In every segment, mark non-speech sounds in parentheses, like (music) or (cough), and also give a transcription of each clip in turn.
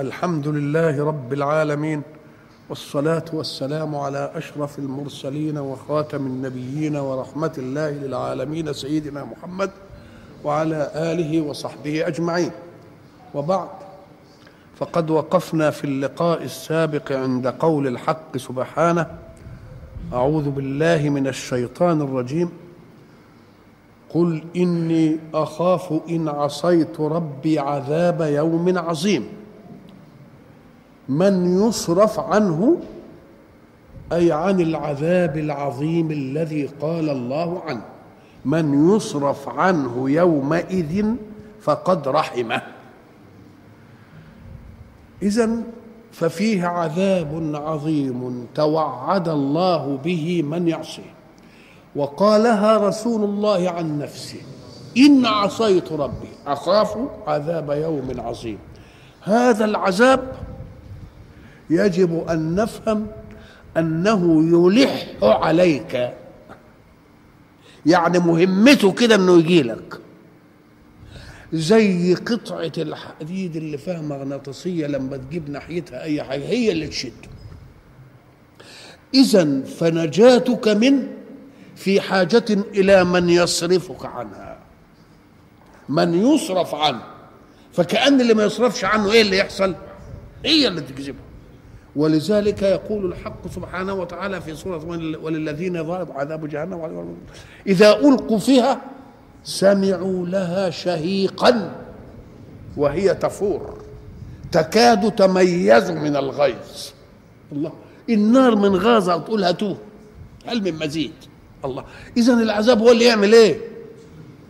الحمد لله رب العالمين والصلاة والسلام على أشرف المرسلين وخاتم النبيين ورحمة الله للعالمين سيدنا محمد وعلى آله وصحبه أجمعين. وبعد فقد وقفنا في اللقاء السابق عند قول الحق سبحانه أعوذ بالله من الشيطان الرجيم. قل إني أخاف إن عصيت ربي عذاب يوم عظيم. من يصرف عنه أي عن العذاب العظيم الذي قال الله عنه. من يصرف عنه يومئذ فقد رحمه. إذا ففيه عذاب عظيم توعد الله به من يعصيه. وقالها رسول الله عن نفسه إن عصيت ربي أخاف عذاب يوم عظيم. هذا العذاب يجب أن نفهم أنه يلح عليك. يعني مهمته كده أنه يجي لك. زي قطعة الحديد اللي فيها مغناطيسية لما تجيب ناحيتها أي حاجة هي اللي تشده إذا فنجاتك منه في حاجة إلى من يصرفك عنها. من يصرف عنه. فكأن اللي ما يصرفش عنه إيه اللي يحصل؟ هي اللي تجذبه. ولذلك يقول الحق سبحانه وتعالى في سورة وللذين ظلموا عذاب جهنم إذا ألقوا فيها سمعوا لها شهيقا وهي تفور. تكاد تميز من الغيظ. الله. النار من غازة تقول هاتوه. هل من مزيد؟ الله. اذا العذاب هو اللي يعمل إيه؟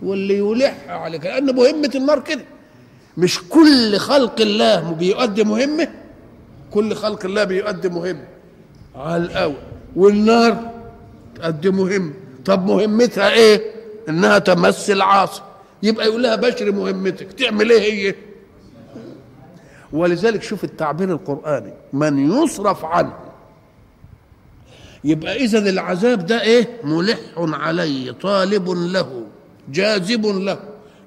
واللي يلح عليك. لأن مهمة النار كده. مش كل خلق الله بيؤدي مهمة كل خلق الله بيؤدي مهمه على الأول. والنار تؤدي مهمه طب مهمتها إيه؟ إنها تمس العاصي. يبقى يقول لها بشر مهمتك. تعمل إيه هي؟ ولذلك شوف التعبير القرآني. من يصرف عنه. يبقى إذا العذاب ده إيه؟ ملح عليه طالب له جاذب له.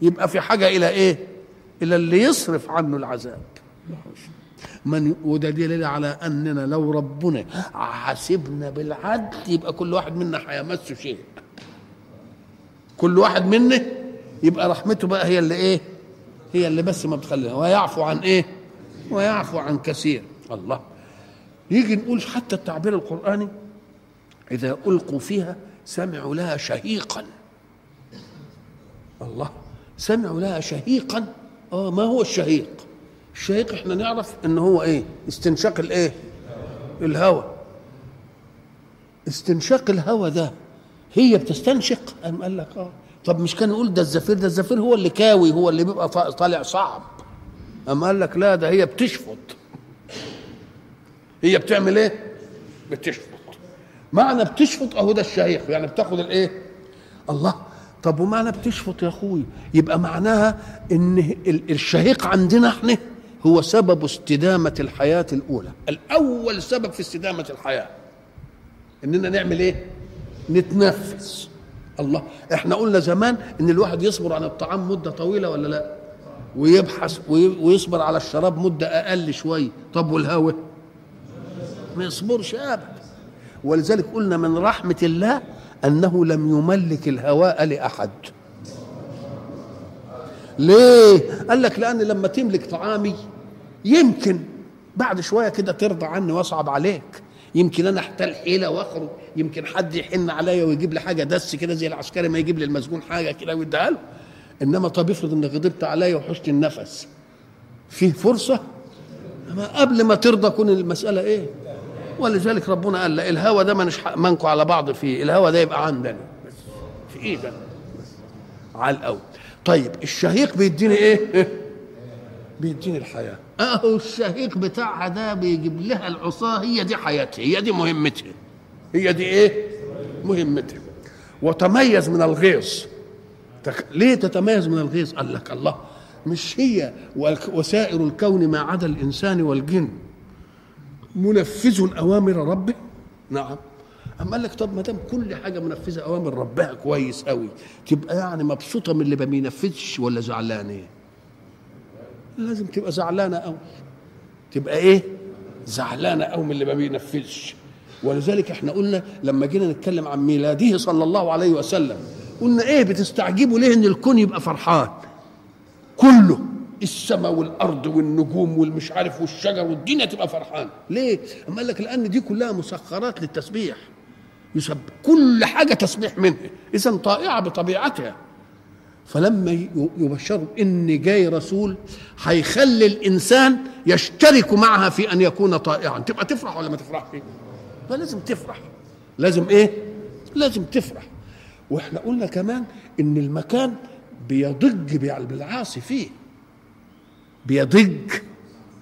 يبقى في حاجة إلى إيه؟ إلى اللي يصرف عنه العذاب. من وده دليل على أننا لو ربنا حاسبنا بالعدل يبقى كل واحد منا هيمس شيء. كل واحد منا يبقى رحمته بقى هي اللي إيه؟ هي اللي بس ما بتخليها. ويعفو عن إيه؟ ويعفو عن كثير. الله. يجي نقول حتى التعبير القرآني إذا ألقوا فيها سمعوا لها شهيقا. الله. سمعوا لها شهيقا. آه ما هو الشهيق؟ الشهيق إحنا نعرف إن هو إيه؟ استنشاق الإيه؟ الهواء استنشاق الهواء ده هي بتستنشق؟ قال لك آه. طب مش كان يقول ده الزفير؟ ده الزفير هو اللي كاوي هو اللي بيبقى طالع صعب. قام قال لك لا ده هي بتشفط. هي بتعمل إيه؟ بتشفط. معنى بتشفط أهو ده الشهيق يعني بتاخد الإيه؟ الله. طب ومعنى بتشفط يا أخوي؟ يبقى معناها إن الشهيق عندنا إحنا هو سبب استدامة الحياة الأولى. الأول سبب في استدامة الحياة إننا نعمل إيه؟ نتنفس. الله إحنا قلنا زمان إن الواحد يصبر عن الطعام مدة طويلة ولا لأ؟ ويبحث ويصبر على الشراب مدة أقل شوية طب والهوى ما يصبرش أبدا. ولذلك قلنا من رحمة الله أنه لم يملك الهواء لأحد. ليه؟ قال لك لأن لما تملك طعامي يمكن بعد شوية كده ترضى عني وأصعب عليك. يمكن أنا أحتال حيلة وأخرج. يمكن حد يحن عليا ويجيب لي حاجة دس كده زي العسكري ما يجيب لي المسجون حاجة كده ويديها له. إنما طب افرض إنك غضبت عليا وحشت النفس. فيه فرصة؟ أما قبل ما ترضى كون المسألة إيه؟ ولذلك ربنا قال لا الهوى ده مش منكم على بعض فيه. الهوى ده يبقى عندنا. في ايدنا على الأول. طيب الشهيق بيديني إيه؟ (laughs) بيديني الحياة. أهو الشهيق بتاعها ده بيجيب لها العصاه هي دي حياتها هي دي مهمتها هي دي إيه؟ مهمتها وتميز من الغيظ. ليه تتميز من الغيظ؟ قال لك الله مش هي وسائر الكون ما عدا الإنسان والجن. منفذ أوامر ربه؟ نعم. أما قال لك طب ما دام كل حاجة منفذة أوامر ربها كويس قوي تبقى يعني مبسوطة من اللي ما بينفذش ولا زعلانه لازم تبقى زعلانة قوي. تبقى إيه؟ زعلانة قوي من اللي ما بينفذش. ولذلك إحنا قلنا لما جينا نتكلم عن ميلاده صلى الله عليه وسلم قلنا إيه بتستعجبوا ليه إن الكون يبقى فرحان؟ كله السماء والأرض والنجوم والمش عارف والشجر والدنيا تبقى فرحان. ليه؟ أما قال لك لأن دي كلها مسخرات للتسبيح. يسبح كل حاجة تسبيح منها اذا طائعة بطبيعتها. فلما يبشروا إن جاي رسول هيخلي الإنسان يشترك معها في أن يكون طائعا. تبقى تفرح ولا ما تفرحش؟ فلازم تفرح. لازم إيه؟ لازم تفرح. وإحنا قلنا كمان إن المكان بيضج بالعاصي فيه. بيضج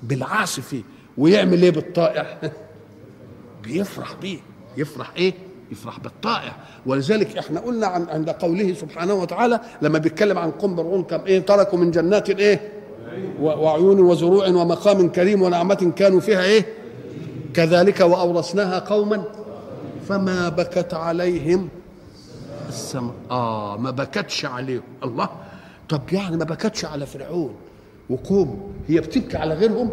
بالعاصي فيه. ويعمل إيه بالطائع؟ (laughs) بيفرح بيه. يفرح إيه؟ يفرح بالطائع. ولذلك إحنا قلنا عن عند قوله سبحانه وتعالى لما بيتكلم عن قوم فرعون كم إيه تركوا من جنات إيه وعيون وزروع ومقام كريم ونعمة كانوا فيها إيه؟ كذلك وأورثناها قوما فما بكت عليهم السماء. آه ما بكتش عليهم. الله. طب يعني ما بكتش على فرعون. وقوم هي بتبكي على غيرهم؟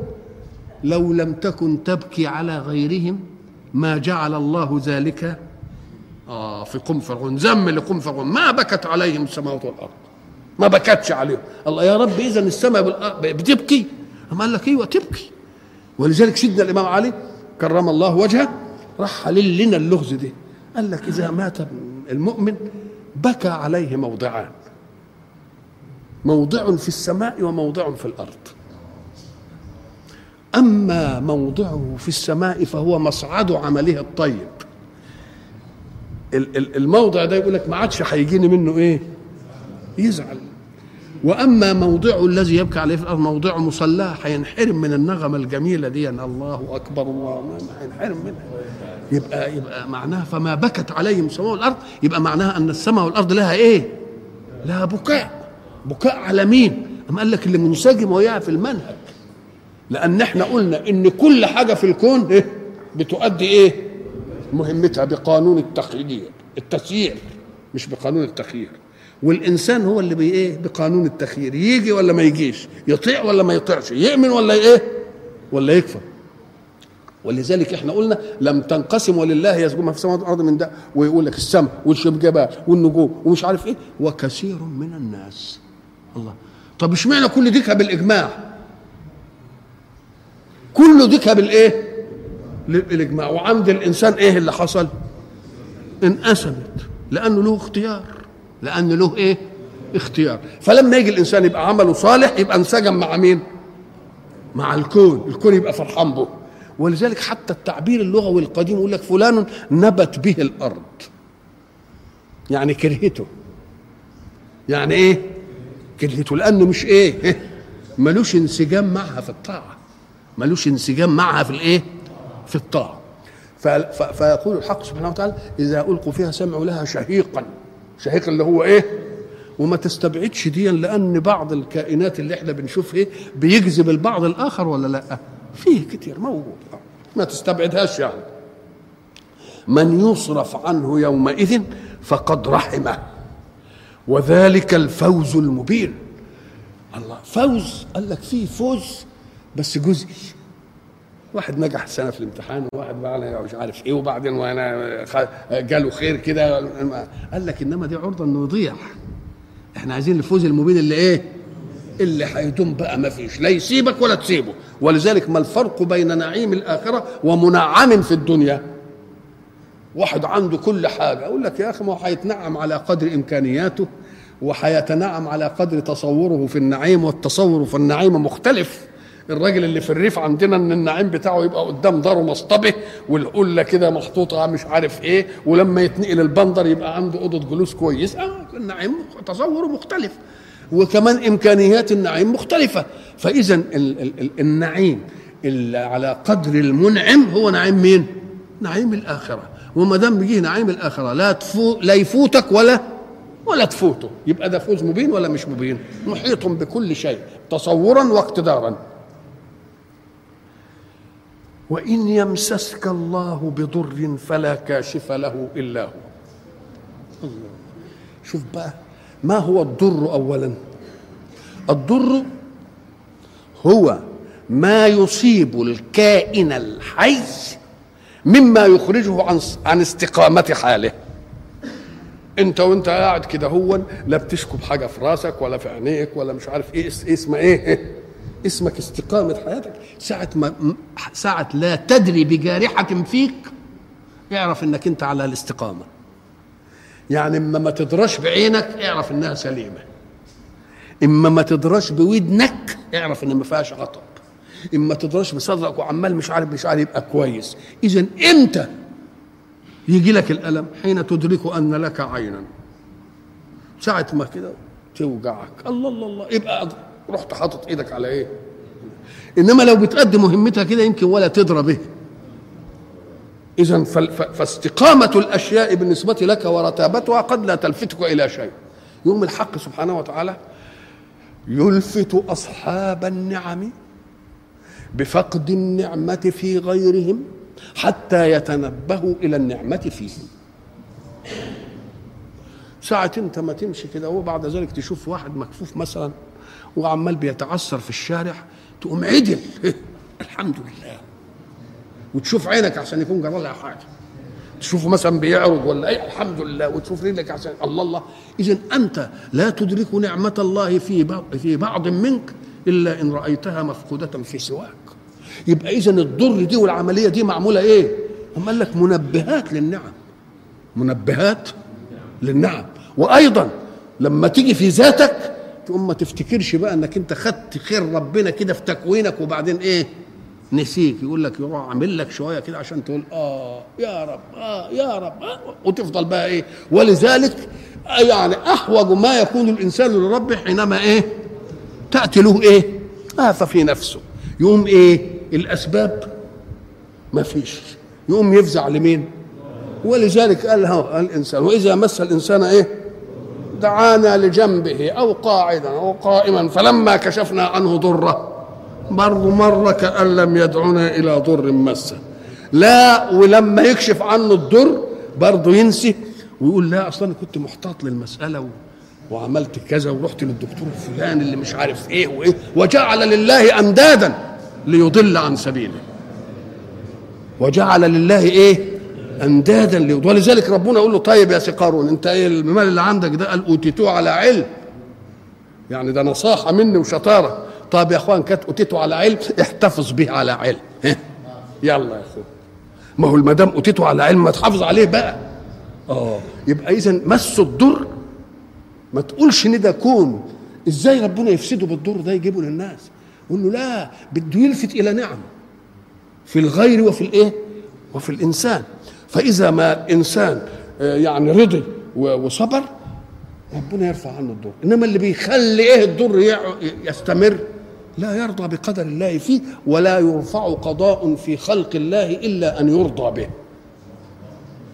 لو لم تكن تبكي على غيرهم ما جعل الله ذلك آه في قوم فرعون. ذم لقوم فرعون. ما بكت عليهم السماوات والأرض. ما بكتش عليهم. الله يا رب اذا السماء بتبكي. أما قال لك أيوه تبكي. ولذلك سيدنا الإمام علي كرم الله وجهه راح حلل لنا اللغز دي. قال لك إذا مات المؤمن بكى عليه موضعان. موضع في السماء وموضع في الأرض. أما موضعه في السماء فهو مصعد عمله الطيب. الموضع ده يقول لك ما عادش هيجيني منه إيه يزعل وأما موضعه الذي يبكي عليه في الأرض موضع مصلاه هينحرم من النغمة الجميلة دي أن الله أكبر الله هينحرم منها يبقى يبقى معناها فما بكت عليهم السماء والارض يبقى معناها أن السماء والأرض لها إيه؟ لها بكاء بكاء على مين؟ أما قال لك اللي منسجم وياه في المنهج لأن إحنا قلنا إن كل حاجة في الكون إيه؟ بتؤدي إيه؟ مهمتها بقانون التخيير التسيير مش بقانون التخيير. والإنسان هو اللي بي إيه؟ بقانون التخيير. يجي ولا ما يجيش؟ يطيع ولا ما يطيعش؟ يؤمن ولا إيه؟ ولا يكفر. ولذلك إحنا قلنا لم تنقسم ولله يسجد ما في السماوات والأرض من ده ويقول لك السماء والجبال والنجوم ومش عارف إيه. وكثير من الناس. الله. طب اشمعنى كل ديكها بالاجماع كله ديكها بالايه بالاجماع وعند الإنسان إيه اللي حصل؟ انقسمت. لأنه له اختيار. لأن له إيه؟ اختيار. فلما يجي الإنسان يبقى عمله صالح يبقى انسجم مع مين؟ مع الكون. الكون يبقى فرحان به. ولذلك حتى التعبير اللغوي القديم يقول لك فلان نبت به الأرض. يعني كرهته. يعني إيه؟ كرهته. لأنه مش إيه؟ ملوش انسجام معها في الطاعة. ملوش انسجام معها في الإيه؟ في الطاعة. فيقول الحق سبحانه وتعالى إذا ألقوا فيها سمعوا لها شهيقا. شهيق اللي هو إيه؟ وما تستبعدش دي لأن بعض الكائنات اللي إحنا بنشوفها بيجذب البعض الآخر ولا لأ؟ فيه كتير موجود. ما تستبعدهاش يعني من يصرف عنه يومئذ فقد رحمه. وذلك الفوز المبين. الله فوز قال لك فيه فوز بس جزئي. واحد نجح سنة في الامتحان وواحد بقى مش عارف إيه وبعدين وأنا جاله خير كده. قال لك إنما دي عرضة إنه يضيع. إحنا عايزين الفوز المبين اللي إيه؟ اللي هيدوم بقى ما فيش لا يسيبك ولا تسيبه. ولذلك ما الفرق بين نعيم الآخرة ومنعم في الدنيا؟ واحد عنده كل حاجة. أقول لك يا أخي ما هو هيتنعم على قدر إمكانياته وهيتنعم على قدر تصوره في النعيم والتصور في النعيم مختلف. الراجل اللي في الريف عندنا إن النعيم بتاعه يبقى قدام داره مصطبه والقلة كده محطوطة مش عارف إيه ولما يتنقل البندر يبقى عنده أوضة جلوس كويس. آه النعيم تصوره مختلف. وكمان إمكانيات النعيم مختلفة. فإذا ال- ال- ال- النعيم اللي على قدر المنعم هو نعيم مين؟ نعيم الآخرة. وما دام بيجي نعيم الآخرة لا تفو لا يفوتك ولا ولا تفوته. يبقى ده فوز مبين ولا مش مبين؟ محيط بكل شيء تصورا واقتدارا. وإن يمسسك الله بضر فلا كاشف له إلا هو. الله. شوف بقى ما هو الضر أولا؟ الضر هو ما يصيب الكائن الحي مما يخرجه عن عن استقامة حاله. أنت وأنت قاعد كده هو لا بتشكب حاجة في راسك ولا في عينيك ولا مش عارف إيه اس- اسمها إيه. اسمك استقامة حياتك. ساعة ما ساعة لا تدري بجارحة فيك اعرف إنك أنت على الاستقامة. يعني إما ما تدرش بعينك اعرف إنها سليمة. إما ما تدرش بودنك اعرف إن ما فيهاش عطب. إما تدرش بصدرك وعمال مش عارف مش عارف يبقى كويس. اذا إمتى يجي لك الألم؟ حين تدرك أن لك عينا. ساعة ما كده توجعك. الله الله الله. يبقى رحت حاطط إيدك على إيه؟ انما لو بتقدم مهمتها كده يمكن ولا تدرى به. اذا فاستقامة الأشياء بالنسبة لك ورتابتها قد لا تلفتك إلى شيء. يوم الحق سبحانه وتعالى يلفت أصحاب النعم بفقد النعمة في غيرهم حتى يتنبهوا إلى النعمة فيهم. ساعة انت ما تمشي كده وبعد ذلك تشوف واحد مكفوف مثلا وعمال بيتعثر في الشارع تقوم عدل. (laughs) الحمد لله. وتشوف عينك عشان يكون جرى لها حاجة. تشوفه مثلا بيعرج ولا أي الحمد لله. وتشوف رجلك عشان الله الله. اذا أنت لا تدرك نعمة الله في بعض في بعض منك إلا إن رأيتها مفقودة في سواك. يبقى اذا الضر دي والعملية دي معمولة إيه؟ هم قال لك منبهات للنعم. منبهات للنعم. وأيضا لما تيجي في ذاتك تقوم ما تفتكرش بقى إنك أنت خدت خير ربنا كده في تكوينك وبعدين إيه؟ نسيك. يقول لك يروح عامل لك شوية كده عشان تقول آه يا رب آه يا رب آه وتفضل بقى إيه؟ ولذلك آه يعني أحوج ما يكون الإنسان لربه حينما إيه؟ تأتي له إيه؟ آفة في نفسه. يقوم إيه؟ الأسباب ما فيش. يقوم يفزع لمين؟ ولذلك قال الإنسان وإذا مس الإنسان إيه؟ دعانا لجنبه أو قاعدا أو قائما فلما كشفنا عنه ضره برضه مرة كأن لم يدعنا إلى ضر مسه. لا ولما يكشف عنه الضر برضه ينسي ويقول لا أصلا كنت محتاط للمسألة و... وعملت كذا ورحت للدكتور فلان اللي مش عارف إيه وإيه وجعل لله أندادا ليضل عن سبيله. وجعل لله إيه؟ أندادا ليضل ولذلك ربنا يقول له طيب يا سي قارون أنت إيه المال اللي عندك ده؟ قال اوتيتوه على علم. يعني ده نصاحة مني وشطارة. طب يا إخوان كانت اوتيته على علم احتفظ به على علم؟ يلا يا أخوان. ما هو ما دام اوتيته على علم ما تحافظ عليه بقى. آه. يبقى اذا مس الضر. ما تقولش إن ده كون. إزاي ربنا يفسده بالضر ده يجيبه للناس؟ يقول له لا بده يلفت إلى نعم في الغير وفي الإيه؟ وفي الإنسان. فإذا ما إنسان آه، يعني رضي وصبر ربنا يرفع عنه الضر. إنما اللي بيخلي إيه الضر يستمر لا يرضى بقدر الله فيه ولا يرفع قضاء في خلق الله إلا أن يرضى به.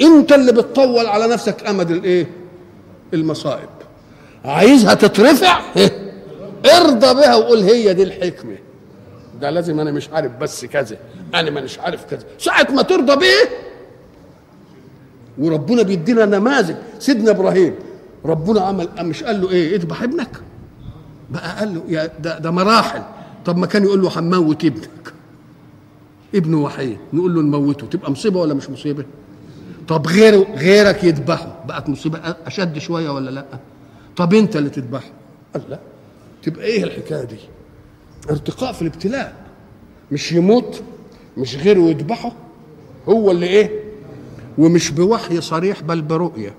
أنت اللي بتطول على نفسك أمد الإيه؟ المصائب. عايزها تترفع؟ إيه؟ ارضى بها وقول هي دي الحكمة. ده لازم أنا مش عارف بس كذا أنا مش عارف كذا. ساعة ما ترضى بيه وربنا بيدينا نماذج. سيدنا إبراهيم ربنا عمل مش قال له إيه؟ اذبح ابنك. بقى قال له يا ده, ده مراحل. طب ما كان يقول له هنموت ابنك. ابنه وحيد. نقول له نموته. تبقى مصيبة ولا مش مصيبة؟ طب غيره غيرك يذبحه. بقت مصيبة. أشد شوية ولا لأ؟ طب أنت اللي تذبحه؟ قال لا. تبقى إيه الحكاية دي؟ ارتقاء في الابتلاء. مش يموت مش غيره يذبحه. هو اللي إيه؟ ومش بوحي صريح بل برؤية.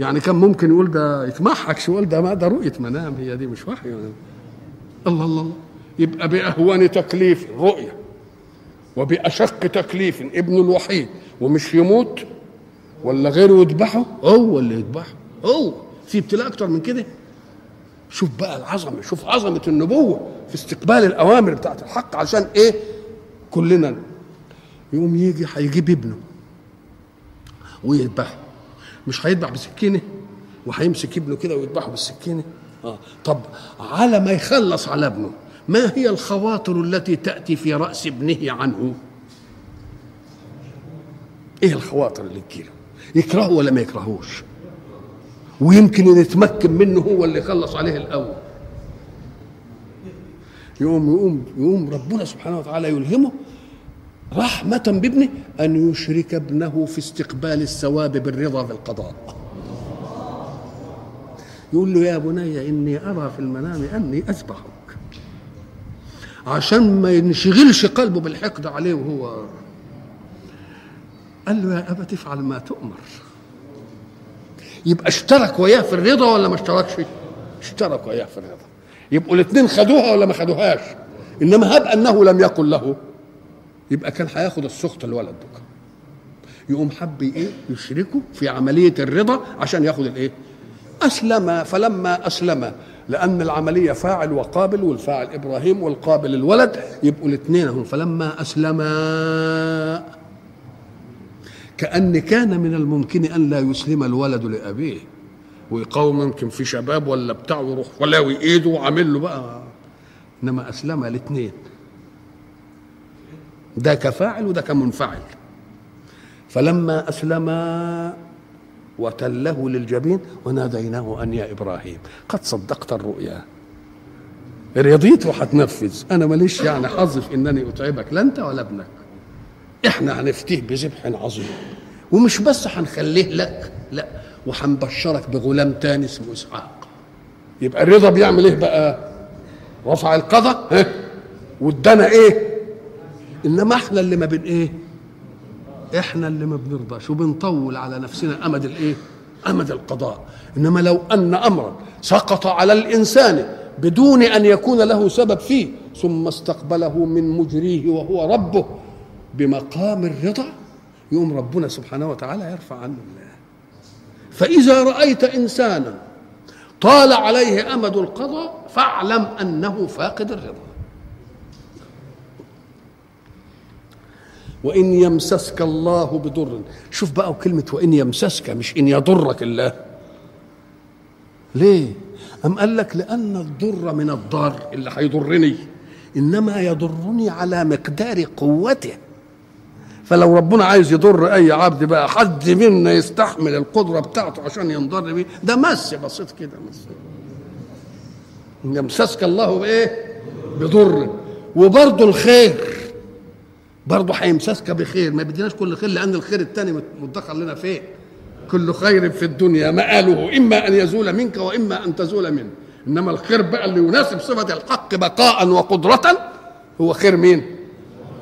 يعني كان ممكن يقول ده يتمحك شو يقول ده ما ده رؤية منام هي دي مش وحي. الله الله الله. يبقى باهون تكليف رؤية وبأشق تكليف ابن الوحيد. ومش يموت ولا غيره يذبحه؟ هو اللي يذبحه. هو. في ابتلاء أكتر من كده. شوف بقى العظمة شوف عظمة النبوة في استقبال الأوامر بتاعت الحق عشان إيه؟ كلنا يقوم يجي هيجيب ابنه. ويذبحه. مش هيذبح بسكينة؟ وهيمسك ابنه كده ويذبحه بالسكينة؟ آه. طب على ما يخلص على ابنه ما هي الخواطر التي تأتي في رأس ابنه عنه؟ إيه الخواطر اللي تجيله يكرهه ولا ما يكرهوش؟ ويمكن يتمكن منه هو اللي يخلص عليه الأول. يقوم يقوم يقوم ربنا سبحانه وتعالى يلهمه رحمة بابنه أن يشرك ابنه في استقبال الثواب بالرضا بالقضاء يقول له يا بني إني أرى في المنام أني أذبحك عشان ما ينشغلش قلبه بالحقد عليه وهو. قال له يا أبا تفعل ما تؤمر. يبقى اشترك وياه في الرضا ولا ما اشتركش؟ اشترك وياه في الرضا. يبقوا الاثنين خدوها ولا ما خدوهاش؟ إنما هب أنه لم يقل له. يبقى كان هياخد السخط الولد ده. يقوم حب إيه؟ يشركه في عملية الرضا عشان ياخد الإيه؟ أسلم. فلما أسلم لأن العملية فاعل وقابل والفاعل إبراهيم والقابل الولد يبقوا الاثنين هم. فلما اسلما كأن كان من الممكن أن لا يسلم الولد لأبيه. ويقاوم يمكن في شباب ولا بتاع ويروح ولاوي ايده وعامل له بقى. إنما أسلم الاثنين. ده كفاعل وده كمنفعل فلما اسلما وتله للجبين وناديناه أن يا إبراهيم قد صدقت الرؤيا. رضيت وهتنفذ أنا ماليش يعني حظ في إنني أتعبك لا أنت ولا ابنك. إحنا هنفتيه بذبح عظيم. ومش بس هنخليه لك لا وهنبشرك بغلام تاني اسمه إسحاق. يبقى الرضا بيعمل إيه بقى؟ رفع القضاء وادانا إيه؟ إنما إحنا اللي ما بن إيه؟ إحنا اللي ما بنرضاش وبنطول على نفسنا أمد الايه أمد القضاء. إنما لو أن امرا سقط على الإنسان بدون أن يكون له سبب فيه ثم استقبله من مجريه وهو ربه بمقام الرضا يوم ربنا سبحانه وتعالى يرفع عنه الله. فإذا رأيت إنسانا طال عليه أمد القضاء فاعلم أنه فاقد الرضا. وإن يمسسك الله بضر. شوف بقى كلمة وإن يمسسك مش إن يضرك الله. ليه؟ أم قال لك لأن الضر من الضار اللي هيضرني إنما يضرني على مقدار قوته. فلو ربنا عايز يضر أي عبد بقى حد منا يستحمل القدرة بتاعته عشان ينضر بيه. ده مس بسيط كده مس. يمسسك الله بإيه؟ بضر. وبرضه الخير. برضه هيمسسك بخير. ما بديناش كل خير لأن الخير الثاني مدخر لنا فين؟ كل خير في الدنيا. مآله إما أن يزول منك وإما أن تزول منه. إنما الخير بقى اللي يناسب صفة الحق بقاء وقدره هو خير مين؟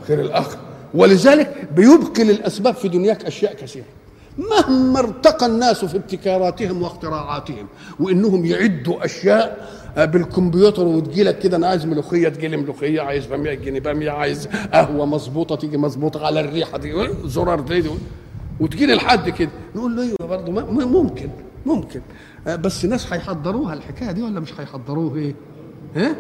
خير الآخر. ولذلك بيبقي للأسباب في دنياك أشياء كثيرة. مهما ارتقى الناس في ابتكاراتهم واختراعاتهم وإنهم يعدوا أشياء بالكمبيوتر وتجي لك كده أنا عايز ملوخية تجي لي ملوخية عايز بامية تجيني بامية عايز قهوة مظبوطة تيجي مظبوطة على الريحة دي زرار دي وتجي لي لحد كده. نقول له أيوه برضه ممكن ممكن. بس ناس هيحضروها الحكاية دي ولا مش هيحضروها إيه؟ ها؟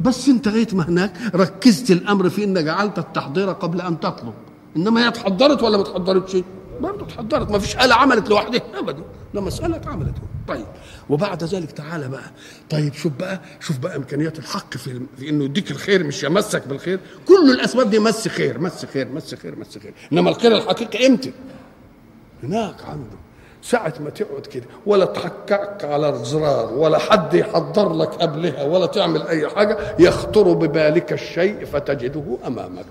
بس أنت لغايه ما هناك ركزت الأمر في ان جعلت التحضير قبل أن تطلب. إنما هي اتحضرت ولا ما اتحضرتش؟ برضه اتحضرت ما فيش آلة عملت لوحدها ابدا ده مسألة اتعملت. طيب وبعد ذلك تعالى بقى. طيب شوف بقى شوف بقى إمكانيات الحق في, في إنه يديك الخير مش يمسك بالخير. كل الأسباب دي مس خير مس خير مس خير مس خير. إنما الخير الحقيقي إمتى هناك عنده. ساعة ما تقعد كده ولا تحكعك على الزرار ولا حد يحضر لك قبلها ولا تعمل أي حاجة يخطر ببالك الشيء فتجده أمامك.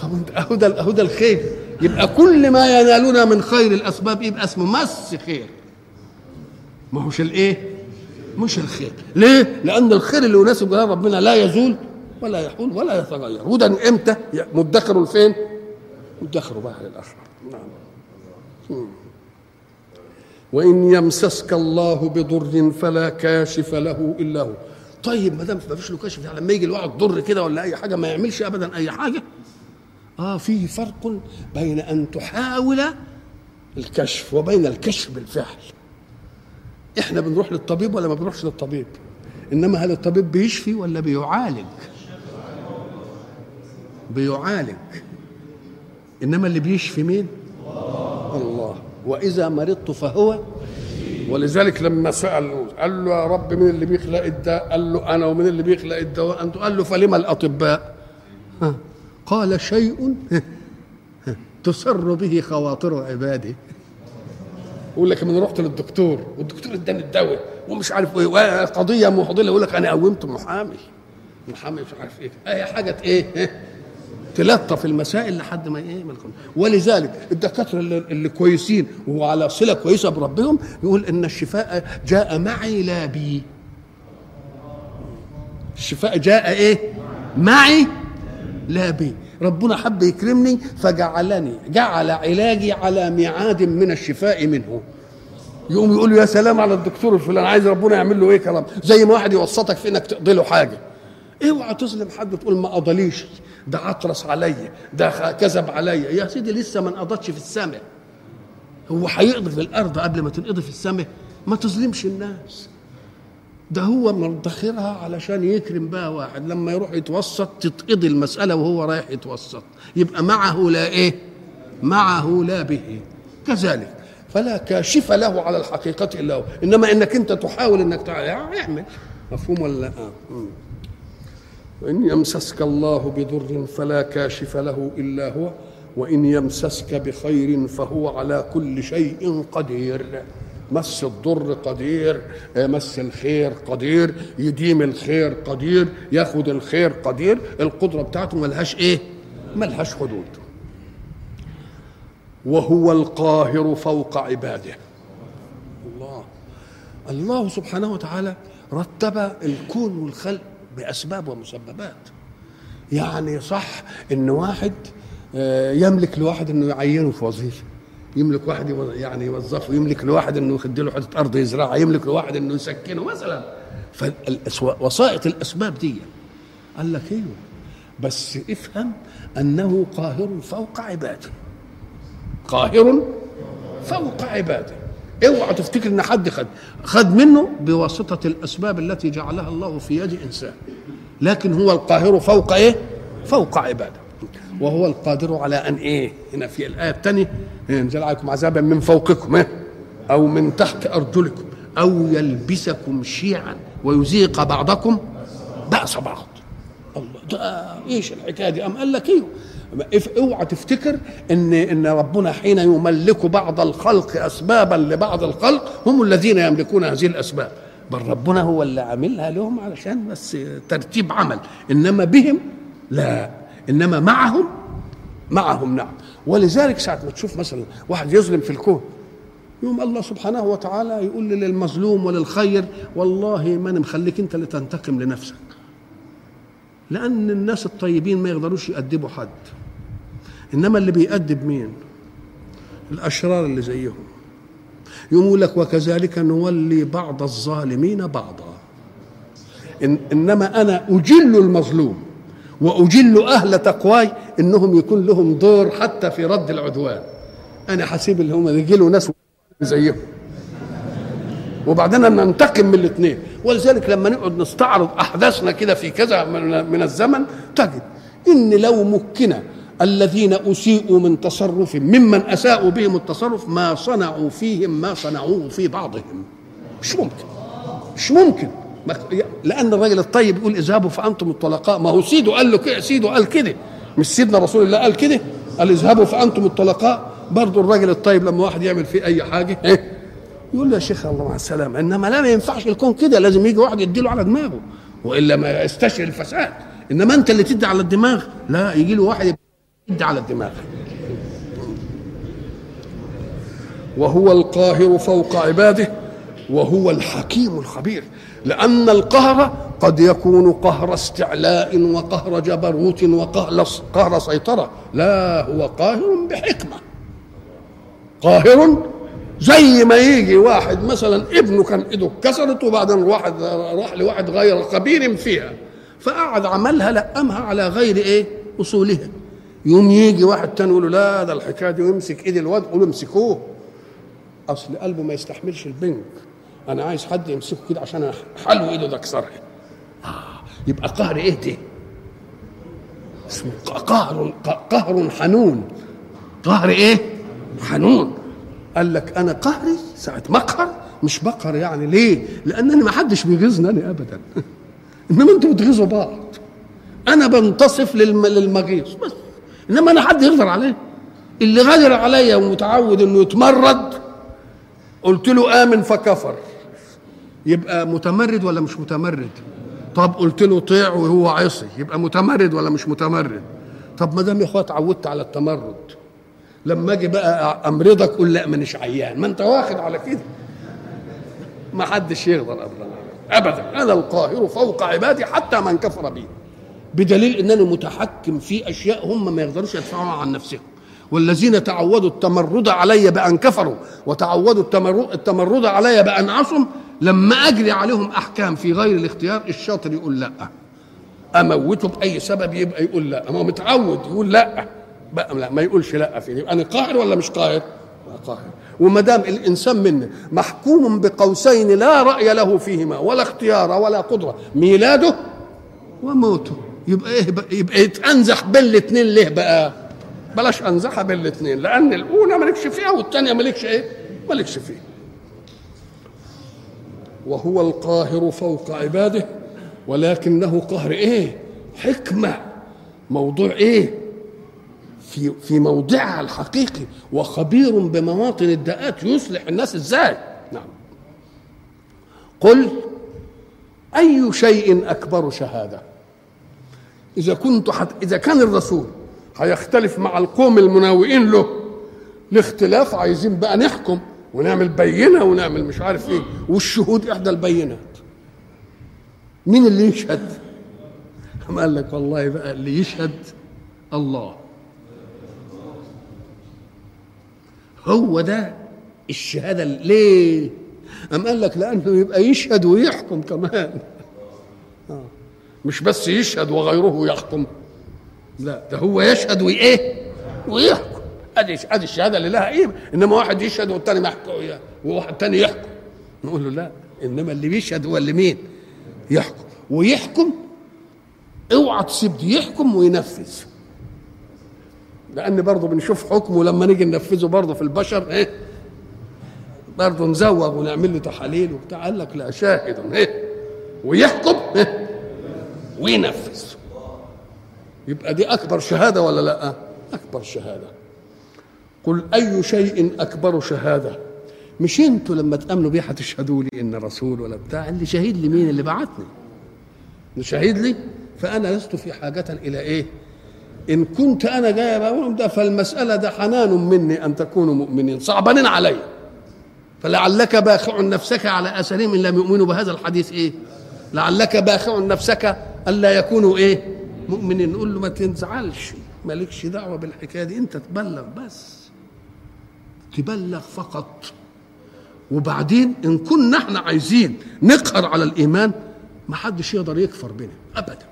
طب ده أهو ده الخير. يبقى كل ما ينالنا من خير الأسباب يبقى اسمه مس خير. ما هوش الإيه؟ مش الخير. ليه؟ لأن الخير اللي يناسب جلال ربنا لا يزول ولا يحول ولا يتغير. وده إمتى؟ مدخر فين مدخر بقى للاخره نعم. وإن يمسسك الله بضر فلا كاشف له إلا هو. طيب ما دام ما فيش له كاشف يعني لما يجي الواحد ضر كده ولا أي حاجة ما يعملش أبدا أي حاجة آه في فرق بين أن تحاول الكشف وبين الكشف بالفعل. إحنا بنروح للطبيب ولا ما بنروحش للطبيب؟ إنما هل الطبيب بيشفي ولا بيعالج؟ بيعالج. إنما اللي بيشفي مين؟ الله. وإذا مرضت فهو؟ ولذلك لما سأل قال له يا رب مين اللي بيخلق الداء؟ قال له أنا ومين اللي بيخلق الدواء؟ انت قال له فلما الأطباء؟ ها. قال شيء تسر به خواطر عبادي يقول لك أنا رحت للدكتور والدكتور اداني الدواء ومش عارف إيه قضية معضله يقول لك أنا قومت محامي. محامي مش عارف إيه. أي حاجة إيه تلطف المسائل لحد ما إيه ما ولذلك الدكاترة اللي كويسين وعلى صلة كويسة بربهم يقول إن الشفاء جاء معي لا بي. الشفاء جاء إيه؟ معي لا بي. ربنا حب يكرمني فجعلني جعل علاجي على ميعاد من الشفاء منه. يقوم يقول له يا سلام على الدكتور الفلاني عايز ربنا يعمل له إيه كلام؟ زي ما واحد يوسطك في إنك تقضي له حاجة. اوعى تظلم حد وتقول ما قضليش ده عطرس عليا ده كذب عليا. يا سيدي لسه ما انقضتش في السماء هو هيقضي في الأرض قبل ما تنقضي في السماء ما تظلمش الناس. ده هو مدخرها علشان يكرم بقى واحد. لما يروح يتوسط تتقضي المسألة وهو رايح يتوسط. يبقى معه لا إيه؟ معه لا به. كذلك. فلا كاشف له على الحقيقة إلا هو. إنما إنك أنت تحاول إنك تعمل اعمل. مفهوم ولا آه. وإن يمسسك الله بضر فلا كاشف له إلا هو. وإن يمسسك بخير فهو على كل شيء قدير. مس الضر قدير مس الخير قدير يديم الخير قدير ياخد الخير قدير القدرة بتاعته ملهاش إيه؟ ملهاش حدود. وهو القاهر فوق عباده. الله. الله سبحانه وتعالى رتب الكون والخلق بأسباب ومسببات. يعني صح إن واحد يملك لواحد إنه يعينه في وظيفة. يملك واحد يعني يوظفه يملك لواحد إنه يخدي له حتة أرض يزرعها يملك لواحد إنه يسكنه مثلا. فوسائط الأسباب دي. قال لك أيوه. بس افهم أنه قاهر فوق عباده. قاهر فوق عباده. اوعى تفتكر إن حد خد خد منه بواسطة الأسباب التي جعلها الله في يد إنسان. لكن هو القاهر فوق إيه؟ فوق عباده. وهو القادر على أن إيه؟ هنا في الآية الثانية ينزل عليكم عذابا من فوقكم إيه؟ أو من تحت أرجلكم أو يلبسكم شيعا ويزيق بعضكم بأس بعض. الله ده إيش الحكاية دي؟ أم قال لك أيوه أوعى تفتكر إن إن ربنا حين يملك بعض الخلق اسبابا لبعض الخلق هم الذين يملكون هذه الأسباب. بل ربنا هو اللي عاملها لهم علشان بس ترتيب عمل. إنما بهم لا. إنما معهم معهم نعم. ولذلك ساعة ما تشوف مثلا واحد يظلم في الكون يوم الله سبحانه وتعالى يقول للمظلوم وللخير والله ما أنا مخليك أنت اللي تنتقم لنفسك. لأن الناس الطيبين ما يقدروش يأدبوا حد. إنما اللي بيأدب مين؟ الأشرار اللي زيهم. يقول لك وكذلك نولي بعض الظالمين بعضا. إن إنما أنا أجل المظلوم. وأجل أهل تقواي إنهم يكون لهم دور حتى في رد العدوان. أنا حسيب اللي هم يجي له ناس زيهم. وبعدين ننتقم من الاثنين. ولذلك لما نقعد نستعرض أحداثنا كده في كذا من الزمن تجد إن لو مكن الذين أسيئوا من تصرف ممن أساءوا بهم التصرف ما صنعوا فيهم ما صنعوه في بعضهم. مش ممكن. مش ممكن. لأن الراجل الطيب يقول إذهبوا فأنتم الطلقاء. ما هو سيده قال له كده سيده قال كده. مش سيدنا رسول الله قال كده؟ قال إذهبوا فأنتم الطلقاء. برضه الراجل الطيب لما واحد يعمل فيه أي حاجة إيه؟ يقول له يا شيخ الله مع السلامة إنما لا ما ينفعش الكون كده. لازم يجي واحد يديله على دماغه وإلا ما يستشعر الفساد. إنما أنت اللي تدي على الدماغ. لا يجي له واحد يدي على الدماغ. وهو القاهر فوق عباده. وهو الحكيم الخبير لأن القهر قد يكون قهر استعلاء وقهر جبروت وقهر قهر سيطرة. لا هو قاهر بحكمة. قاهر زي ما يجي واحد مثلا ابنه كان إيده اتكسرت وبعدين واحد راح لواحد غير خبير فيها فقعد عملها لقمها على غير إيه؟ أصولها. يوم يجي واحد تاني يقول له لا ده الحكاية دي ويمسك إيد الواد يقول امسكوه. أصل قلبه ما يستحملش البنك. أنا عايز حد يمسكه كده عشان حلو إيده ده اكسرها آه يبقى قهر إيه ده اسمه قهر قهر حنون. قهر إيه؟ حنون. قال لك أنا قهري ساعة مقهر مش بقهر يعني ليه؟ لانني ما حدش بيغيظني أنا ابدا. (laughs) إنما أنتوا بتغيظوا بعض. أنا بنتصف للم... للمغيظ بس. إنما أنا حد يقدر عليه. اللي غدر عليا ومتعود إنه يتمرد قلت له آمن فكفر. يبقى متمرد ولا مش متمرد؟ طب قلت له طيع وهو عصي يبقى متمرد ولا مش متمرد؟ طب ما دام يا اخويا اتعودت على التمرد لما أجي بقى امرضك قول لا مانيش عيان. ما انت واخد على كده. ما حدش يقدر ابدا. ابدا. أنا القاهر فوق عبادي حتى من كفر بي. بدليل انني متحكم في أشياء هم ما يقدروش يدفعوها عن نفسهم. والذين تعودوا التمرد علي بأن كفروا وتعودوا التمرد علي بأن عصم لما أجري عليهم أحكام في غير الاختيار الشاطر يقول لأ. اموته بأي سبب؟ يبقى يقول لأ. ما هو متعود يقول لأ. بقى لا ما يقولش لأ فيه يبقى أنا قاهر ولا مش قاهر؟ قاهر. وما دام الإنسان منا محكوم بقوسين لا رأي له فيهما ولا اختيار ولا قدرة ميلاده وموته. يبقى إيه بقى؟ يبقى يتأنزح بين الاثنين ليه بقى؟ بلاش انزحها بين الاثنين لأن الأولى مالكش فيها والثانيه مالكش إيه؟ مالكش فيها. وهو القاهر فوق عباده ولكنه قهر إيه؟ حكمة موضوع إيه؟ في في موضعها الحقيقي وخبير بمواطن الداءات يصلح الناس إزاي؟ نعم. قل أي شيء أكبر شهادة؟ إذا كنت حت... إذا كان الرسول هيختلف مع القوم المناوئين له الاختلاف عايزين بقى نحكم ونعمل بينة ونعمل مش عارف إيه والشهود إحدى البينات مين اللي يشهد؟ قام قال لك والله بقى اللي يشهد الله هو ده الشهادة ليه؟ أم قال لك لأنه يبقى يشهد ويحكم كمان آه. مش بس يشهد وغيره يحكم لا ده هو يشهد وإيه؟ ويحكم أدي أدي الشهادة اللي لها قيمه إنما واحد يشهد والتاني ما يحكم وواحد تاني يحكم. نقول له لا إنما اللي بيشهد هو اللي مين؟ يحكم. ويحكم اوعى تسيب دي يحكم وينفذ. لأن برضه بنشوف حكمه لما نيجي ننفذه برضه في البشر إيه؟ برضه نزوغ ونعمل له تحاليل وبتاع قال لك لا شاهد إيه؟ ويحكم إيه؟ وينفذ. يبقى دي أكبر شهادة ولا لا؟ أكبر شهادة. قل أي شيء أكبر شهادة. مش أنتوا لما تأمنوا بيه هتشهدوا لي إن رسول ولا بتاع. اللي شهيد لي مين اللي بعتني. اللي شهيد لي؟ فأنا لست في حاجة إلى إيه؟ إن كنت أنا جاي بقول ده فالمسألة ده حنان مني أن تكونوا مؤمنين. صعبانين علي فلعلك باخع نفسك على اثرهم إن لم يؤمنوا بهذا الحديث إيه؟ لعلك باخع نفسك الا يكونوا إيه؟ مؤمنين. نقول له ما تنزعلش مالكش دعوة بالحكاية دي. أنت تبلغ بس. تبلغ فقط. وبعدين إن كنا إحنا عايزين نقهر على الإيمان ما حدش يقدر يكفر بنا ابدا.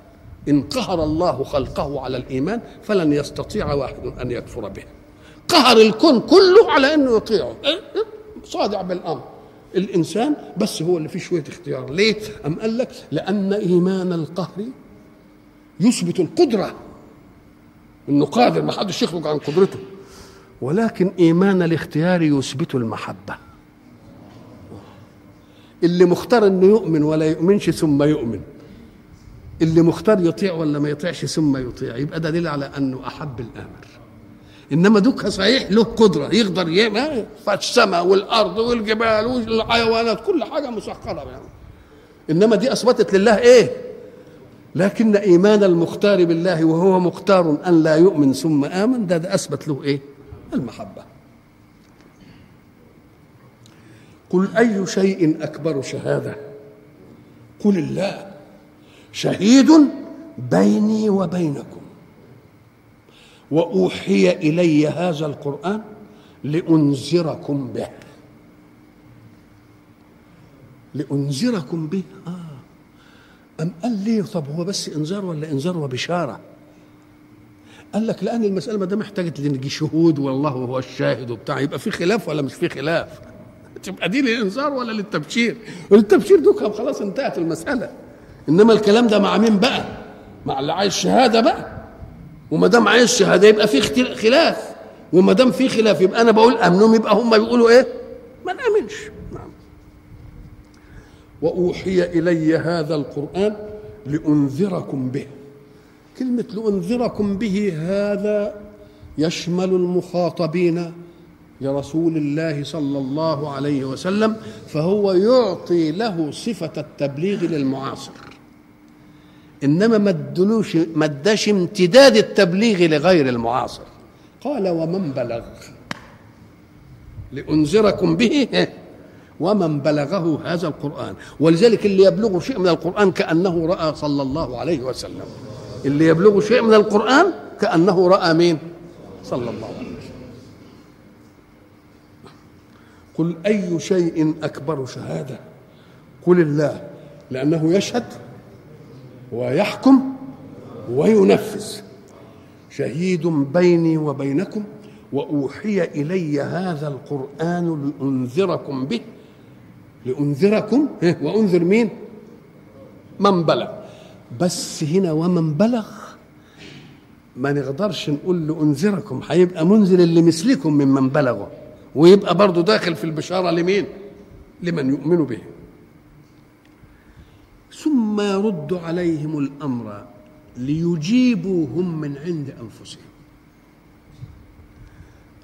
إن قهر الله خلقه على الإيمان فلن يستطيع واحد أن يكفر به. قهر الكون كله على إنه يطيعه. صادع بالأمر. الإنسان بس هو اللي فيه شوية اختيار. ليه؟ أم قال لك؟ لأن إيمان القهر يثبت القدرة. إنه قادر ما حدش يخرج عن قدرته. ولكن إيمان الاختيار يثبت المحبة. اللي مختار إنه يؤمن ولا يؤمنش ثم يؤمن. اللي مختار يطيع ولا ما يطيعش ثم يطيع. يبقى دليل على أنه أحب الآمر. إنما دوك صحيح له قدرة يقدر يعمل فالسماء والأرض والجبال والحيوانات كل حاجة مسخرة يعني. إنما دي أثبتت لله إيه؟ لكن إيمان المختار بالله وهو مختار أن لا يؤمن ثم آمن ده, ده أثبت له إيه؟ المحبة. قل أي شيء أكبر شهادة؟ قل الله. شهيد بيني وبينكم. وأوحي إلي هذا القرآن لأنذركم به. لأنذركم به. آه. أم قال ليه طب هو بس إنذار ولا إنذار وبشارة؟ قال لك لأن المسألة ما دام احتاجت لنجي شهود والله هو الشاهد وبتاع يبقى في خلاف ولا مش في خلاف؟ تبقى دي للإنذار ولا للتبشير؟ التبشير دوكا خلاص انتهت المسألة. إنما الكلام ده مع مين بقى؟ مع اللي عايز شهادة بقى. وما دام عايز شهادة يبقى في خلاف. وما دام في خلاف يبقى أنا بقول أمنهم يبقى هم بيقولوا إيه؟ ما نأمنش. نعم. وأوحي إلي هذا القرآن لأنذركم به. كلمة لأنذركم به هذا يشمل المخاطبين لرسول الله صلى الله عليه وسلم فهو يعطي له صفة التبليغ للمعاصر. إنما ما ادلوش ما اداش امتداد التبليغ لغير المعاصر. قال ومن بلغ لأنذركم به ومن بلغه هذا القرآن. ولذلك اللي يبلغه شيء من القرآن كأنه رأى صلى الله عليه وسلم. اللي يبلغه شيء من القرآن كأنه رأى مين؟ صلى الله عليه وسلم. قل أي شيء أكبر شهادة؟ قل الله لأنه يشهد ويحكم وينفذ. شهيد بيني وبينكم وأوحي إلي هذا القرآن لأنذركم به. لأنذركم؟ وأنذر مين؟ من بلغ. بس هنا ومن بلغ ما نقدرش نقول لأنذركم هيبقى منذر اللي مثلكم ممن بلغوا ويبقى برضه داخل في البشارة لمين؟ لمن يؤمن به. ثم يرد عليهم الأمر ليجيبوا هم من عند أنفسهم.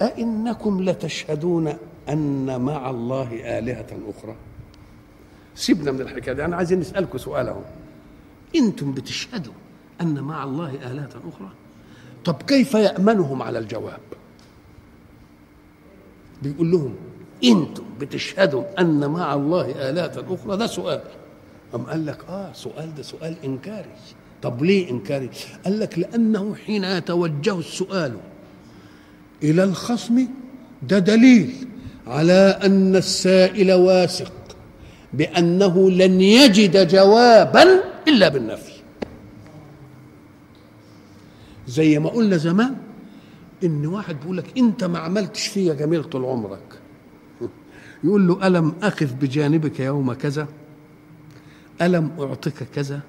أئنكم لتشهدون أن مع الله آلهة أخرى؟ سيبنا من الحكاية دي أنا عايزين نسألكم سؤال أنتم بتشهدوا أن مع الله آلهة أخرى. طب كيف يأمنهم على الجواب؟ بيقول لهم أنتم بتشهدوا ان مع الله الهه أخرى؟ ده سؤال. أم قال لك آه سؤال ده سؤال إنكاري. طب ليه إنكاري؟ قال لك لأنه حين يتوجه السؤال إلى الخصم ده دليل على أن السائل واثق بأنه لن يجد جوابا إلا بالنفي. زي ما قلنا زمان إن واحد بيقول لك أنت ما عملتش فيا جميل طول عمرك. يقول له ألم أخذ بجانبك يوم كذا؟ ألم أعطيك كذا؟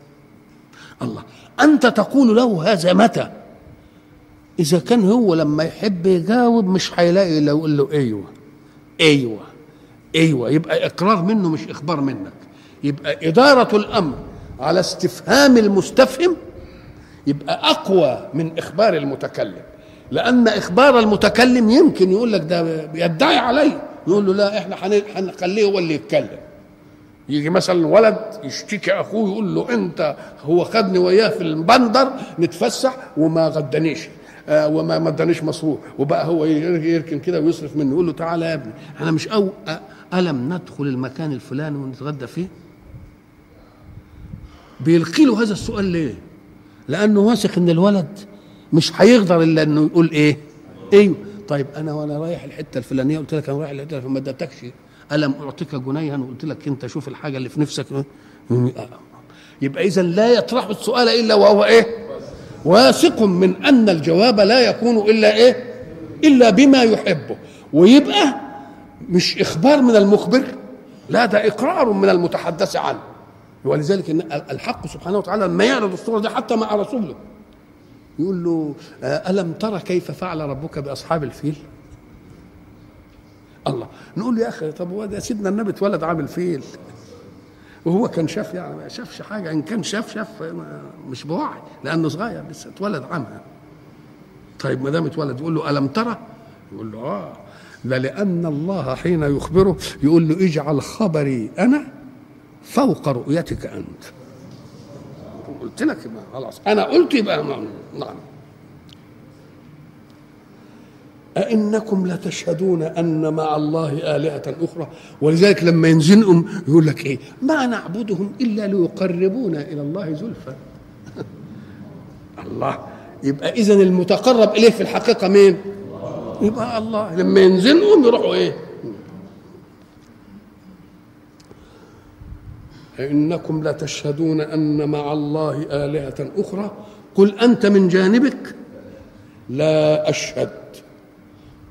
الله أنت تقول له هذا متى؟ إذا كان هو لما يحب يجاوب مش هيلاقي لو يقول له أيوه أيوه أيوه يبقى إقرار منه مش إخبار منك. يبقى إدارة الأمر. على استفهام المستفهم يبقى أقوى من إخبار المتكلم. لأن إخبار المتكلم يمكن يقول لك ده بيدعي علي. يقول له لا إحنا هنخليه هو اللي يتكلم. يجي مثلا ولد يشتكي أخوه يقول له أنت هو خدني وياه في البندر نتفسح وما غدانيش آه وما مدانيش مصروف. وبقى هو يركن كده ويصرف منه. يقول له تعالى يا ابني إحنا مش أو ألم ندخل المكان الفلاني ونتغدى فيه؟ بيلقي له هذا السؤال ليه؟ لأنه واثق إن الولد مش هيقدر إلا إنه يقول إيه؟ أيوه طيب أنا وأنا رايح الحتة الفلانية قلت لك أنا رايح الحتة فما ادتكش ألم أعطيك جنيها؟ وقلت لك أنت شوف الحاجة اللي في نفسك. يبقى إذا لا يطرح السؤال إلا وهو إيه؟ واثق من أن الجواب لا يكون إلا إيه؟ إلا بما يحبه. ويبقى مش إخبار من المخبر لا ده إقرار من المتحدث عنه. ولذلك إن الحق سبحانه وتعالى لما يعرض الصورة دي حتى مع رسوله. يقول له ألم ترى كيف فعل ربك بأصحاب الفيل؟ الله. نقول له يا أخي طب هو ده سيدنا النبي اتولد عامل فيل وهو كان شاف يعني ما شافش حاجة. إن كان شاف شاف مش بوعي لأنه صغير لسه اتولد عامها طيب ما دام اتولد يقول له ألم ترى يقول له آه. لا لأن الله حين يخبره يقول له اجعل خبري أنا فوق رؤيتك أنت. قلت لك خلاص. أنا قلت يبقى نعم. أئنكم لتشهدون أن مع الله آلهة أخرى؟ ولذلك لما ينزلهم يقول لك إيه؟ ما نعبدهم إلا ليقربونا إلى الله زلفى. (laughs) الله. يبقى إذا المتقرب إليه في الحقيقة مين؟ يبقى الله. لما ينزلهم يروحوا إيه؟ إنكم لتشهدون أن مع الله آلهة أخرى. قل أنت من جانبك. لا أشهد.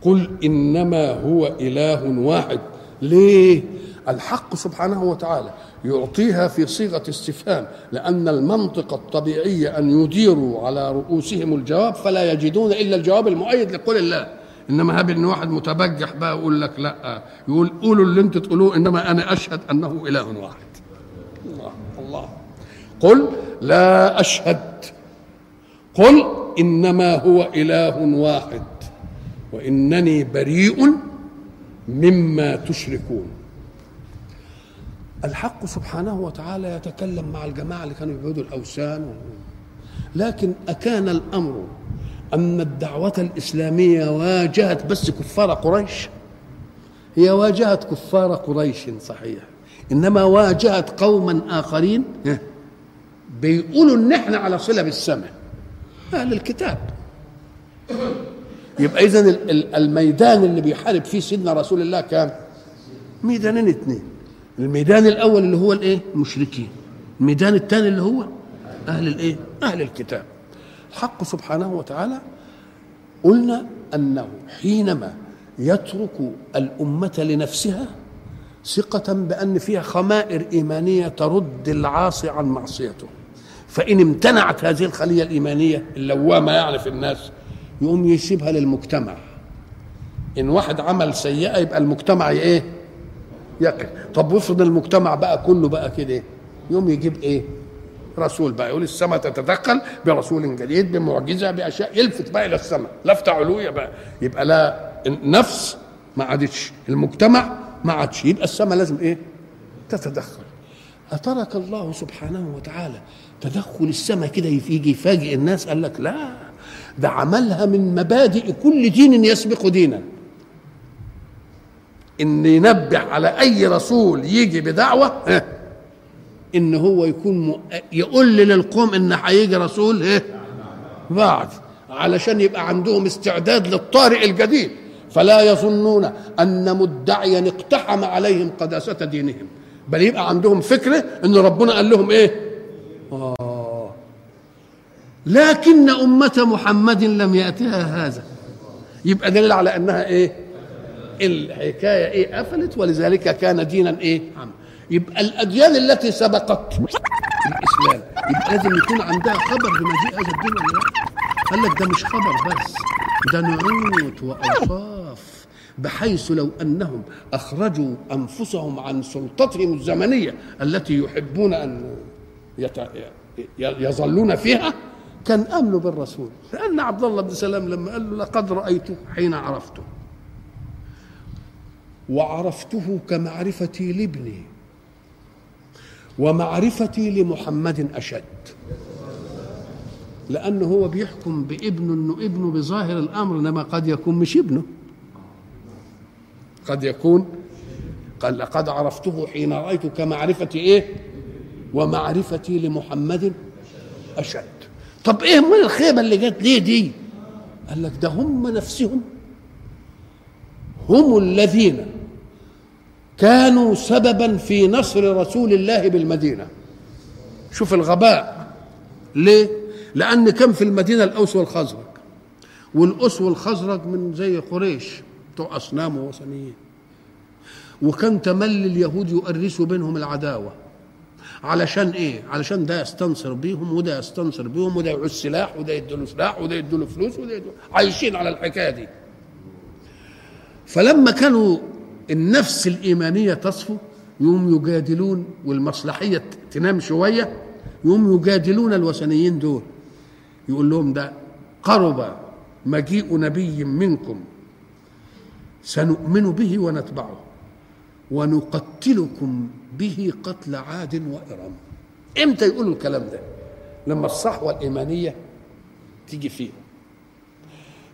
قل إنما هو إله واحد. ليه؟ الحق سبحانه وتعالى يعطيها في صيغة استفهام لأن المنطق الطبيعي أن يديروا على رؤوسهم الجواب فلا يجدون إلا الجواب المؤيد لقول الله. إنما هاب إن واحد متبجح بقى يقول لك لا. يقول قولوا اللي أنتم تقولوه إنما أنا أشهد أنه إله واحد. قل لا أشهد. قل إنما هو إله واحد وإنني بريء مما تشركون. الحق سبحانه وتعالى يتكلم مع الجماعة اللي كانوا يعبدوا الأوثان لكن أكان الأمر أن الدعوة الإسلامية واجهت بس كفار قريش. هي واجهت كفار قريش صحيح. إنما واجهت قوما آخرين. بيقولوا إن إحنا على صلة بالسماء. أهل الكتاب. يبقى إذا الميدان اللي بيحارب فيه سيدنا رسول الله كان ميدانين اثنين الميدان الأول اللي هو الإيه؟ المشركين. الميدان الثاني اللي هو أهل الإيه؟ أهل الكتاب. الحق سبحانه وتعالى قلنا أنه حينما يترك الأمة لنفسها ثقة بأن فيها خمائر إيمانية ترد العاصي عن معصيته. فإن امتنعت هذه الخلية الإيمانية اللوامة في الناس يقوم يسيبها للمجتمع. إن واحد عمل سيئة يبقى المجتمع إيه؟ يقف. طب وافرض المجتمع بقى كله بقى كده يقوم يجيب إيه؟ رسول بقى. يقول السماء تتدخل برسول جديد بمعجزة بأشياء يلفت بقى إلى السماء. لفته علوية بقى. يبقى لا النفس ما عادتش المجتمع ما عادش. يبقى السماء لازم إيه؟ تتدخل. أترك الله سبحانه وتعالى تدخل السماء كده يجي يفاجئ الناس قال لك لا ده عملها من مبادئ كل دين يسبق دينا إن ينبه على أي رسول يجي بدعوة إن هو يكون. يقول للقوم إن هيجي رسول إيه بعد علشان يبقى عندهم استعداد للطارئ الجديد فلا يظنون أن مدعيا اقتحم عليهم قداسة دينهم بل يبقى عندهم فكرة إن ربنا قال لهم إيه؟ آه. لكن أمة محمد لم يأتها هذا. يبقى دليل على أنها إيه؟ الحكاية إيه؟ قفلت ولذلك كان دينا إيه؟ عم. يبقى الأديان التي سبقت الإسلام يبقى لازم يكون عندها خبر بمجيء هذا الدين ولا لا؟ قال لك ده مش خبر بس ده نعوت وأوصاف. بحيث لو أنهم أخرجوا أنفسهم عن سلطتهم الزمنية التي يحبون أن يت... يظلون فيها كان امنوا بالرسول. لأن عبد الله بن سلام لما قال له لقد رايته حين عرفته وعرفته كمعرفتي لابني ومعرفتي لمحمد أشد. لأنه هو بيحكم بابنه أنه ابنه بظاهر الأمر إنما قد يكون مش ابنه. قد يكون قال لقد عرفته حين رأيت كمعرفتي إيه؟ ومعرفتي لمحمد أشد. طب إيه من الخيبة اللي جت ليه دي؟ قال لك ده هم نفسهم. هم الذين كانوا سببا في نصر رسول الله بالمدينة. شوف الغباء. ليه؟ لأن كان في المدينة؟ الأوس والخزرج. والأوس والخزرج من زي قريش. بتوع أصنام ووثنيين. وكان تملي اليهود يؤرسوا بينهم العداوة. علشان إيه؟ علشان ده يستنصر بيهم وده يستنصر بيهم وده يعوز سلاح وده يديله سلاح وده يديله فلوس وده يديله عايشين على الحكاية دي. فلما كانوا النفس الإيمانية تصفو يوم يجادلون والمصلحية تنام شوية يوم يجادلون الوثنيين دول يقول لهم ده قرب مجيء نبي منكم. سنؤمن به ونتبعه. ونقتلكم به قتل عاد وإرم. إمتى يقولوا الكلام ده؟ لما الصحوة الإيمانية تيجي فيهم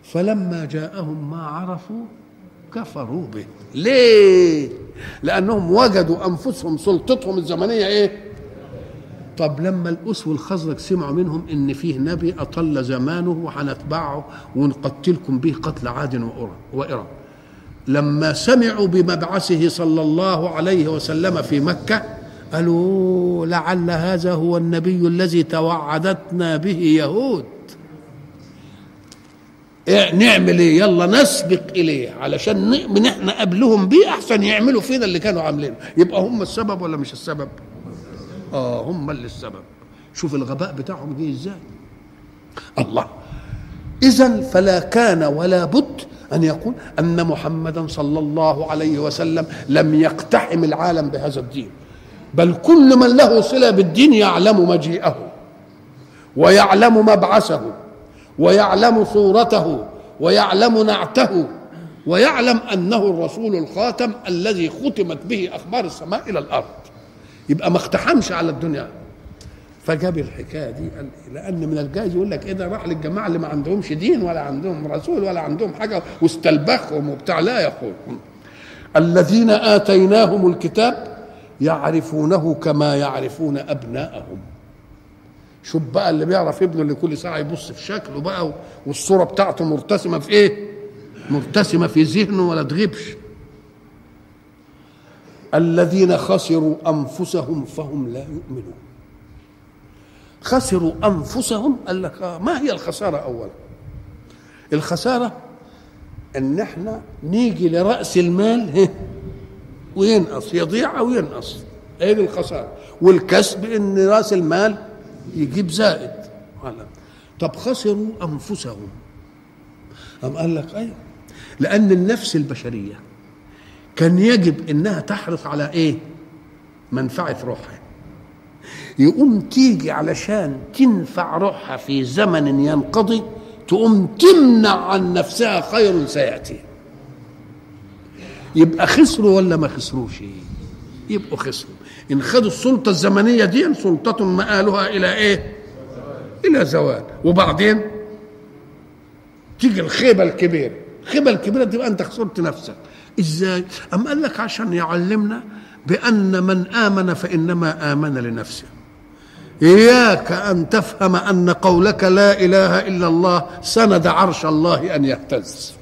فلما جاءهم ما عرفوا كفروا به. ليه؟ لأنهم وجدوا أنفسهم سلطتهم الزمنية إيه؟ طب لما الاس والخزرج سمعوا منهم إن فيه نبي أطل زمانه وهنتبعه ونقتلكم به قتل عاد وإرم. لما سمعوا بمبعثه صلى الله عليه وسلم في مكة قالوا لعل هذا هو النبي الذي توعدتنا به يهود. إيه نعمل إيه؟ يلا نسبق إليه علشان نؤمن إحنا قبلهم بيه أحسن يعملوا فينا اللي كانوا عاملينه. يبقى هم السبب ولا مش السبب؟ آه هم اللي السبب. شوف الغباء بتاعهم جه إزاي؟ الله. اذا فلا كان ولا بد أن يقول أن محمدا صلى الله عليه وسلم لم يقتحم العالم بهذا الدين. بل كل من له صلة بالدين يعلم مجيئه ويعلم مبعثه ويعلم صورته ويعلم نعته ويعلم أنه الرسول الخاتم الذي ختمت به أخبار السماء إلى الأرض. يبقى ما اقتحمش على الدنيا. فجاب الحكاية دي قال لأن من الجائز يقول لك إيه ده؟ راح للجماعة اللي ما عندهمش دين ولا عندهم رسول ولا عندهم حاجة واستلبخهم وبتاع لا يقول الذين آتيناهم الكتاب يعرفونه كما يعرفون أبناءهم. شوف بقى اللي بيعرف ابنه اللي كل ساعة يبص في شكله بقى والصورة بتاعته مرتسمة في إيه؟ مرتسمة في ذهنه ولا تغيبش. الذين خسروا أنفسهم فهم لا يؤمنون. خسروا أنفسهم. قال لك آه ما هي الخسارة اولا؟ الخسارة أن إحنا نيجي لرأس المال وينقص يضيع أو ينقص. دي الخسارة. والكسب إن رأس المال يجيب زائد. طب خسروا أنفسهم. أم قال لك أيوه. لأن النفس البشرية كان يجب إنها تحرص على إيه؟ منفعة روحها. يقوم تيجي علشان تنفع روحها في زمن ينقضي تقوم تمنع عن نفسها خير سيأتي. يبقى خسروا ولا ما خسروش؟ يبقوا خسروا. إن خدوا السلطة الزمنية دي سلطه مآلها إلى إيه؟ إلى زوال. وبعدين تيجي الخيبة الكبيرة. الخيبة الكبيرة تبقى أنت خسرت نفسك. إزاي؟ أم قال لك عشان يعلمنا بأن من آمن فإنما آمن لنفسه. إياك أن تفهم أن قولك لا إله إلا الله سند عرش الله أن يهتز.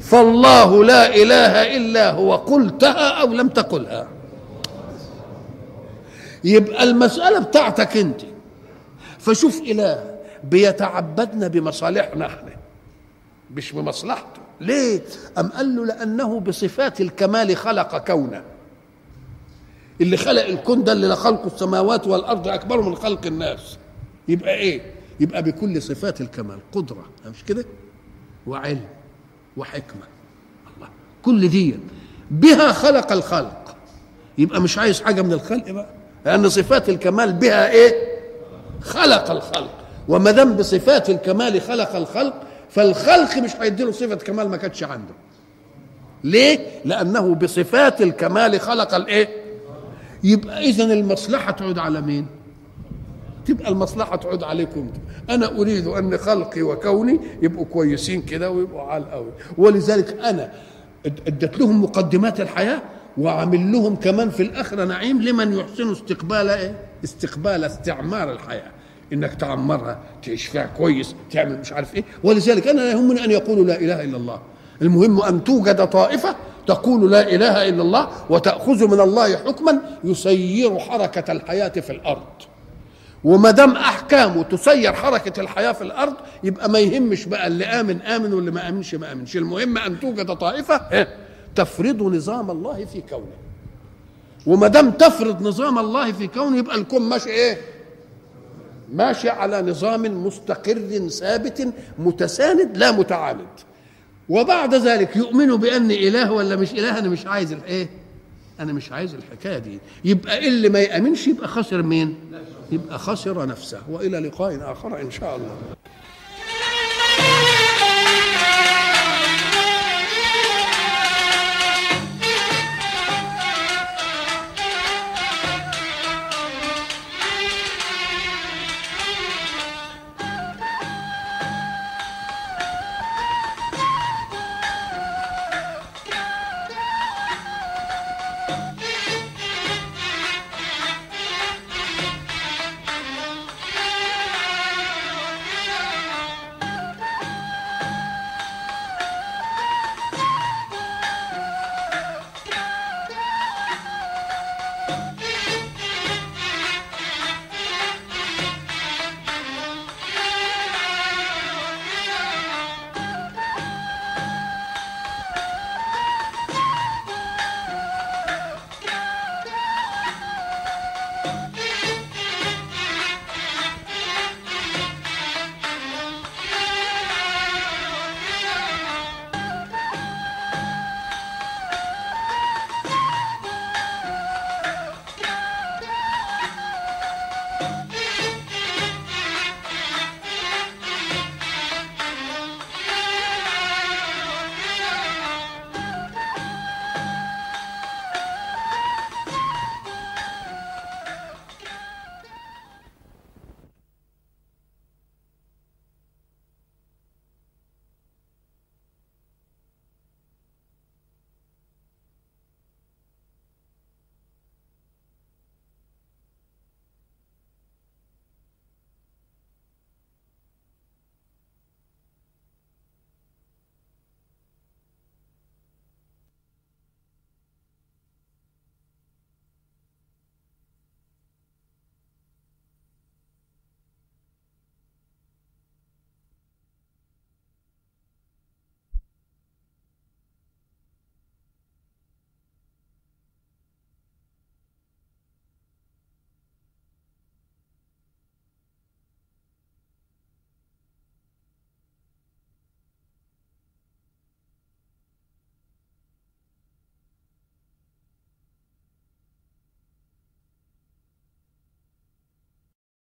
فالله لا إله إلا هو قلتها أو لم تقلها. يبقى المسألة بتاعتك أنت. فشوف إله بيتعبدنا بمصالحنا إحنا. مش بمصلحته. ليه؟ أم قال له لأنه بصفات الكمال خلق كونه. اللي خلق الكون ده اللي خلق السماوات والأرض أكبر من خلق الناس. يبقى إيه؟ يبقى بكل صفات الكمال قدرة مش كده؟ وعلم وحكمة. الله. كل دي بها خلق الخلق. يبقى مش عايز حاجة من الخلق بقى؟ لأن صفات الكمال بها إيه؟ خلق الخلق. وما دام بصفات الكمال خلق الخلق فالخلق مش هيديله صفة كمال ما كانتش عنده. ليه؟ لأنه بصفات الكمال خلق الإيه؟ يبقى اذا المصلحة تعود على مين؟ تبقى المصلحة تعود عليكم. أنا أريد أن خلقي وكوني يبقوا كويسين كده ويبقوا على قوي. ولذلك أنا ادت لهم مقدمات الحياة وعامل لهم كمان في الآخرة نعيم لمن يحسن استقبال إيه؟ استقبال استعمار الحياة. إنك تعمرها تعيش فيها كويس تعمل مش عارف إيه. ولذلك أنا لا يهمني أن يقولوا لا إله إلا الله. المهم أن توجد طائفة تقول لا إله إلا الله وتأخذ من الله حكما يسير حركة الحياة في الأرض. وما دام أحكامه تسير حركة الحياة في الأرض يبقى ما يهمش بقى اللي آمن آمن واللي ما آمنش ما آمنش. المهم أن توجد طائفة تفرض نظام الله في كونه. وما دام تفرض نظام الله في كونه يبقى الكون ماشي إيه؟ ماشي على نظام مستقر ثابت متساند لا متعاند. وبعد ذلك يؤمنوا بأن إله ولا مش إله؟ أنا مش عايز الايه أنا مش عايز الحكاية دي. يبقى اللي ما يامنش يبقى خسر مين؟ يبقى خسر نفسه وإلى لقاء آخر إن شاء الله.